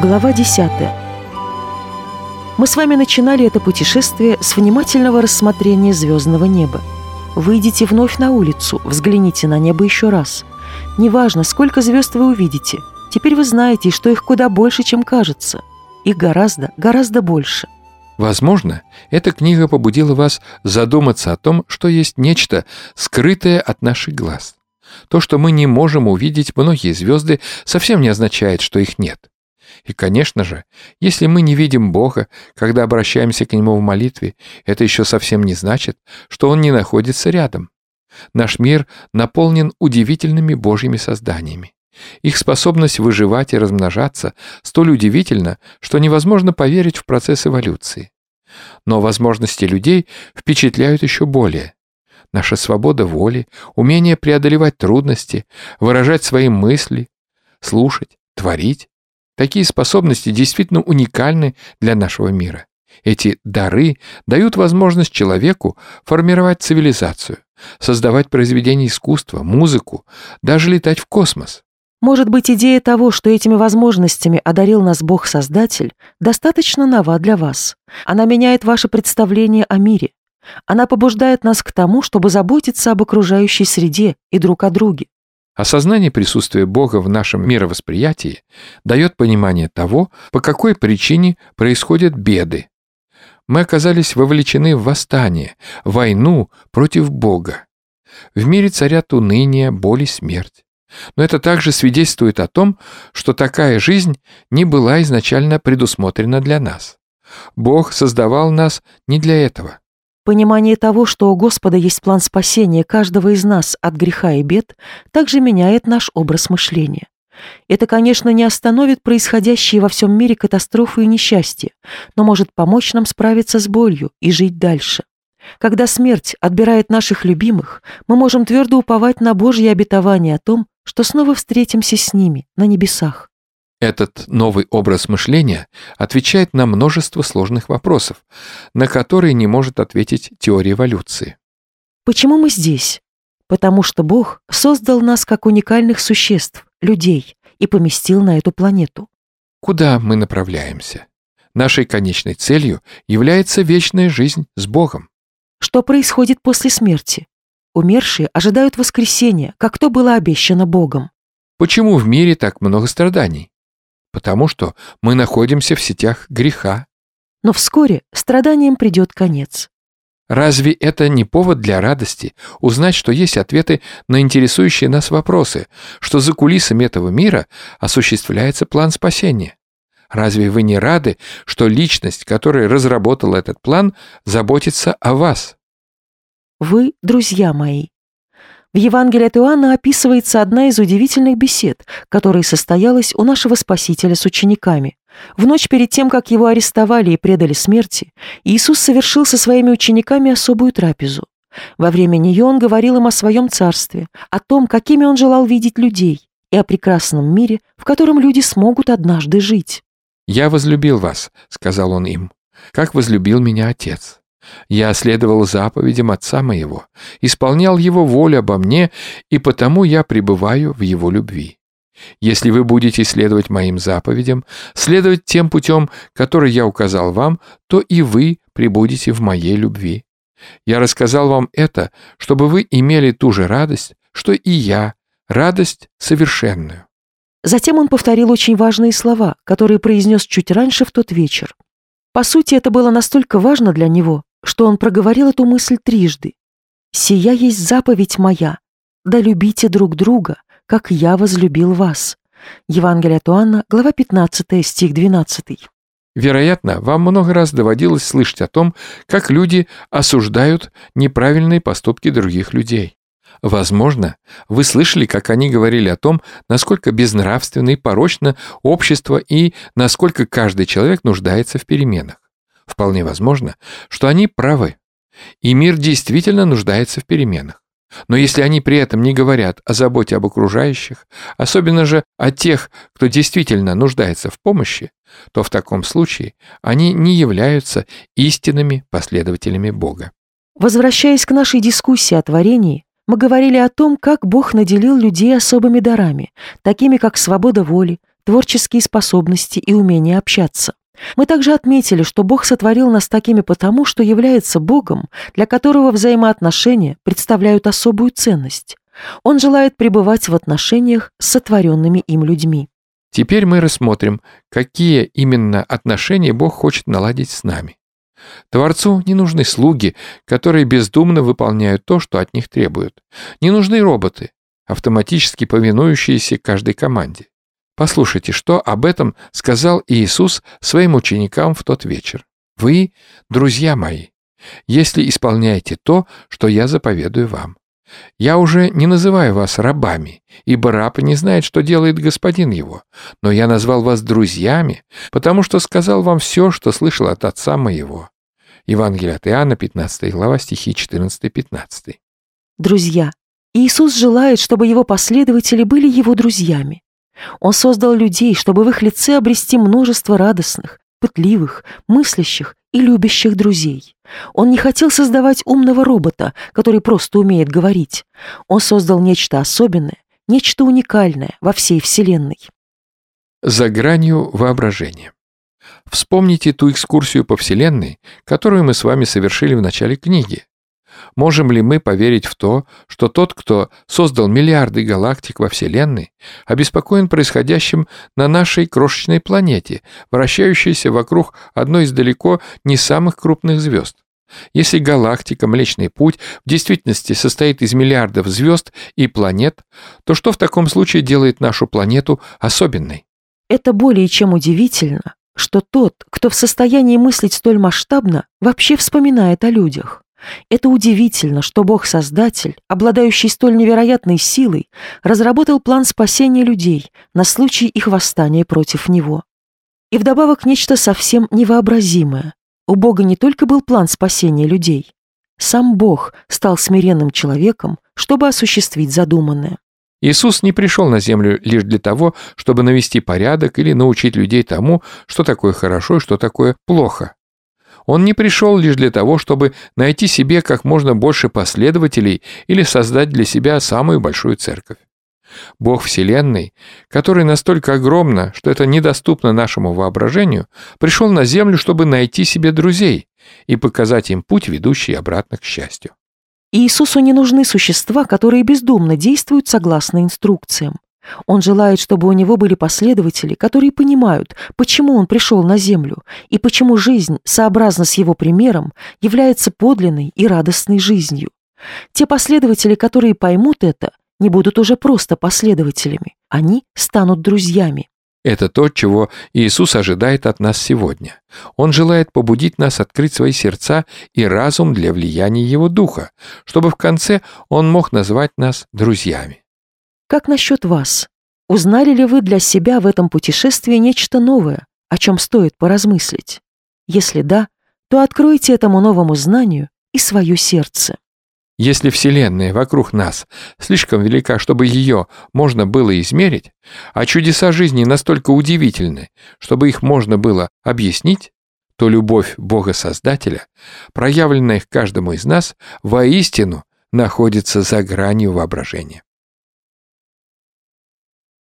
Глава 10. Мы с вами начинали это путешествие с внимательного рассмотрения звездного неба. Выйдите вновь на улицу, взгляните на небо еще раз. Неважно, сколько звезд вы увидите, теперь вы знаете, что их куда больше, чем кажется. Их гораздо, гораздо больше. Возможно, эта книга побудила вас задуматься о том, что есть нечто, скрытое от наших глаз. То, что мы не можем увидеть многие звезды, совсем не означает, что их нет. И, конечно же, если мы не видим Бога, когда обращаемся к Нему в молитве, это еще совсем не значит, что Он не находится рядом. Наш мир наполнен удивительными Божьими созданиями. Их способность выживать и размножаться столь удивительна, что невозможно поверить в процесс эволюции. Но возможности людей впечатляют еще более. Наша свобода воли, умение преодолевать трудности, выражать свои мысли, слушать, творить Такие способности действительно уникальны для нашего мира. Эти дары дают возможность человеку формировать цивилизацию, создавать произведения искусства, музыку, даже летать в космос. Может быть, идея того, что этими возможностями одарил нас Бог-Создатель, достаточно нова для вас. Она меняет ваше представление о мире. Она побуждает нас к тому, чтобы заботиться об окружающей среде и друг о друге. Осознание присутствия Бога в нашем мировосприятии дает понимание того, по какой причине происходят беды. Мы оказались вовлечены в восстание, войну против Бога. В мире царят уныние, боль и смерть. Но это также свидетельствует о том, что такая жизнь не была изначально предусмотрена для нас. Бог создавал нас не для этого. Понимание того, что у Господа есть план спасения каждого из нас от греха и бед, также меняет наш образ мышления. Это, конечно, не остановит происходящие во всем мире катастрофы и несчастья, но может помочь нам справиться с болью и жить дальше. Когда смерть отбирает наших любимых, мы можем твердо уповать на Божье обетование о том, что снова встретимся с ними на небесах. Этот новый образ мышления отвечает на множество сложных вопросов, на которые не может ответить теория эволюции. Почему мы здесь? Потому что Бог создал нас как уникальных существ, людей, и поместил на эту планету. Куда мы направляемся? Нашей конечной целью является вечная жизнь с Богом. Что происходит после смерти? Умершие ожидают воскресения, как то было обещано Богом. Почему в мире так много страданий? Потому что мы находимся в сетях греха. Но вскоре страданиям придет конец. Разве это не повод для радости узнать, что есть ответы на интересующие нас вопросы, что за кулисами этого мира осуществляется план спасения? Разве вы не рады, что личность, которая разработала этот план, заботится о вас? Вы, друзья мои, в Евангелии от Иоанна описывается одна из удивительных бесед, которая состоялась у нашего Спасителя с учениками. В ночь перед тем, как его арестовали и предали смерти, Иисус совершил со своими учениками особую трапезу. Во время нее он говорил им о своем царстве, о том, какими он желал видеть людей, и о прекрасном мире, в котором люди смогут однажды жить. «Я возлюбил вас», — сказал он им, — «как возлюбил меня Отец. Я следовал заповедям Отца моего, исполнял Его волю обо мне, и потому я пребываю в Его любви. Если вы будете следовать моим заповедям, следовать тем путем, который я указал вам, то и вы пребудете в моей любви. Я рассказал вам это, чтобы вы имели ту же радость, что и я, радость совершенную». Затем он повторил очень важные слова, которые произнес чуть раньше в тот вечер. По сути, это было настолько важно для него, что он проговорил эту мысль трижды. «Сия есть заповедь моя, да любите друг друга, как я возлюбил вас». Евангелие от Иоанна, глава 15, стих 12. Вероятно, вам много раз доводилось слышать о том, как люди осуждают неправильные поступки других людей. Возможно, вы слышали, как они говорили о том, насколько безнравственно и порочно общество и насколько каждый человек нуждается в переменах. Вполне возможно, что они правы, и мир действительно нуждается в переменах. Но если они при этом не говорят о заботе об окружающих, особенно же о тех, кто действительно нуждается в помощи, то в таком случае они не являются истинными последователями Бога. Возвращаясь к нашей дискуссии о творении, мы говорили о том, как Бог наделил людей особыми дарами, такими как свобода воли, творческие способности и умение общаться. Мы также отметили, что Бог сотворил нас такими потому, что является Богом, для которого взаимоотношения представляют особую ценность. Он желает пребывать в отношениях с сотворенными им людьми. Теперь мы рассмотрим, какие именно отношения Бог хочет наладить с нами. Творцу не нужны слуги, которые бездумно выполняют то, что от них требуют. Не нужны роботы, автоматически повинующиеся каждой команде. Послушайте, что об этом сказал Иисус своим ученикам в тот вечер. «Вы, друзья мои, если исполняете то, что я заповедую вам. Я уже не называю вас рабами, ибо раб не знает, что делает господин его, но я назвал вас друзьями, потому что сказал вам все, что слышал от отца моего». Евангелие от Иоанна, 15 глава, стихи 14-15. Друзья, Иисус желает, чтобы его последователи были его друзьями. Он создал людей, чтобы в их лице обрести множество радостных, пытливых, мыслящих и любящих друзей. Он не хотел создавать умного робота, который просто умеет говорить. Он создал нечто особенное, нечто уникальное во всей Вселенной. За гранью воображения. Вспомните ту экскурсию по Вселенной, которую мы с вами совершили в начале книги. Можем ли мы поверить в то, что тот, кто создал миллиарды галактик во Вселенной, обеспокоен происходящим на нашей крошечной планете, вращающейся вокруг одной из далеко не самых крупных звезд? Если галактика Млечный Путь в действительности состоит из миллиардов звезд и планет, то что в таком случае делает нашу планету особенной? Это более чем удивительно, что тот, кто в состоянии мыслить столь масштабно, вообще вспоминает о людях. Это удивительно, что Бог-Создатель, обладающий столь невероятной силой, разработал план спасения людей на случай их восстания против Него. И вдобавок нечто совсем невообразимое. У Бога не только был план спасения людей. Сам Бог стал смиренным человеком, чтобы осуществить задуманное. Иисус не пришел на землю лишь для того, чтобы навести порядок или научить людей тому, что такое хорошо и что такое плохо. Он не пришел лишь для того, чтобы найти себе как можно больше последователей или создать для себя самую большую церковь. Бог Вселенной, который настолько огромна, что это недоступно нашему воображению, пришел на землю, чтобы найти себе друзей и показать им путь, ведущий обратно к счастью. Иисусу не нужны существа, которые бездумно действуют согласно инструкциям. Он желает, чтобы у него были последователи, которые понимают, почему он пришел на землю и почему жизнь, сообразно с его примером, является подлинной и радостной жизнью. Те последователи, которые поймут это, не будут уже просто последователями, они станут друзьями. Это то, чего Иисус ожидает от нас сегодня. Он желает побудить нас открыть свои сердца и разум для влияния Его Духа, чтобы в конце Он мог назвать нас друзьями. Как насчет вас? Узнали ли вы для себя в этом путешествии нечто новое, о чем стоит поразмыслить? Если да, то откройте этому новому знанию и свое сердце. Если Вселенная вокруг нас слишком велика, чтобы ее можно было измерить, а чудеса жизни настолько удивительны, чтобы их можно было объяснить, то любовь Бога-Создателя, проявленная к каждому из нас, воистину находится за гранью воображения.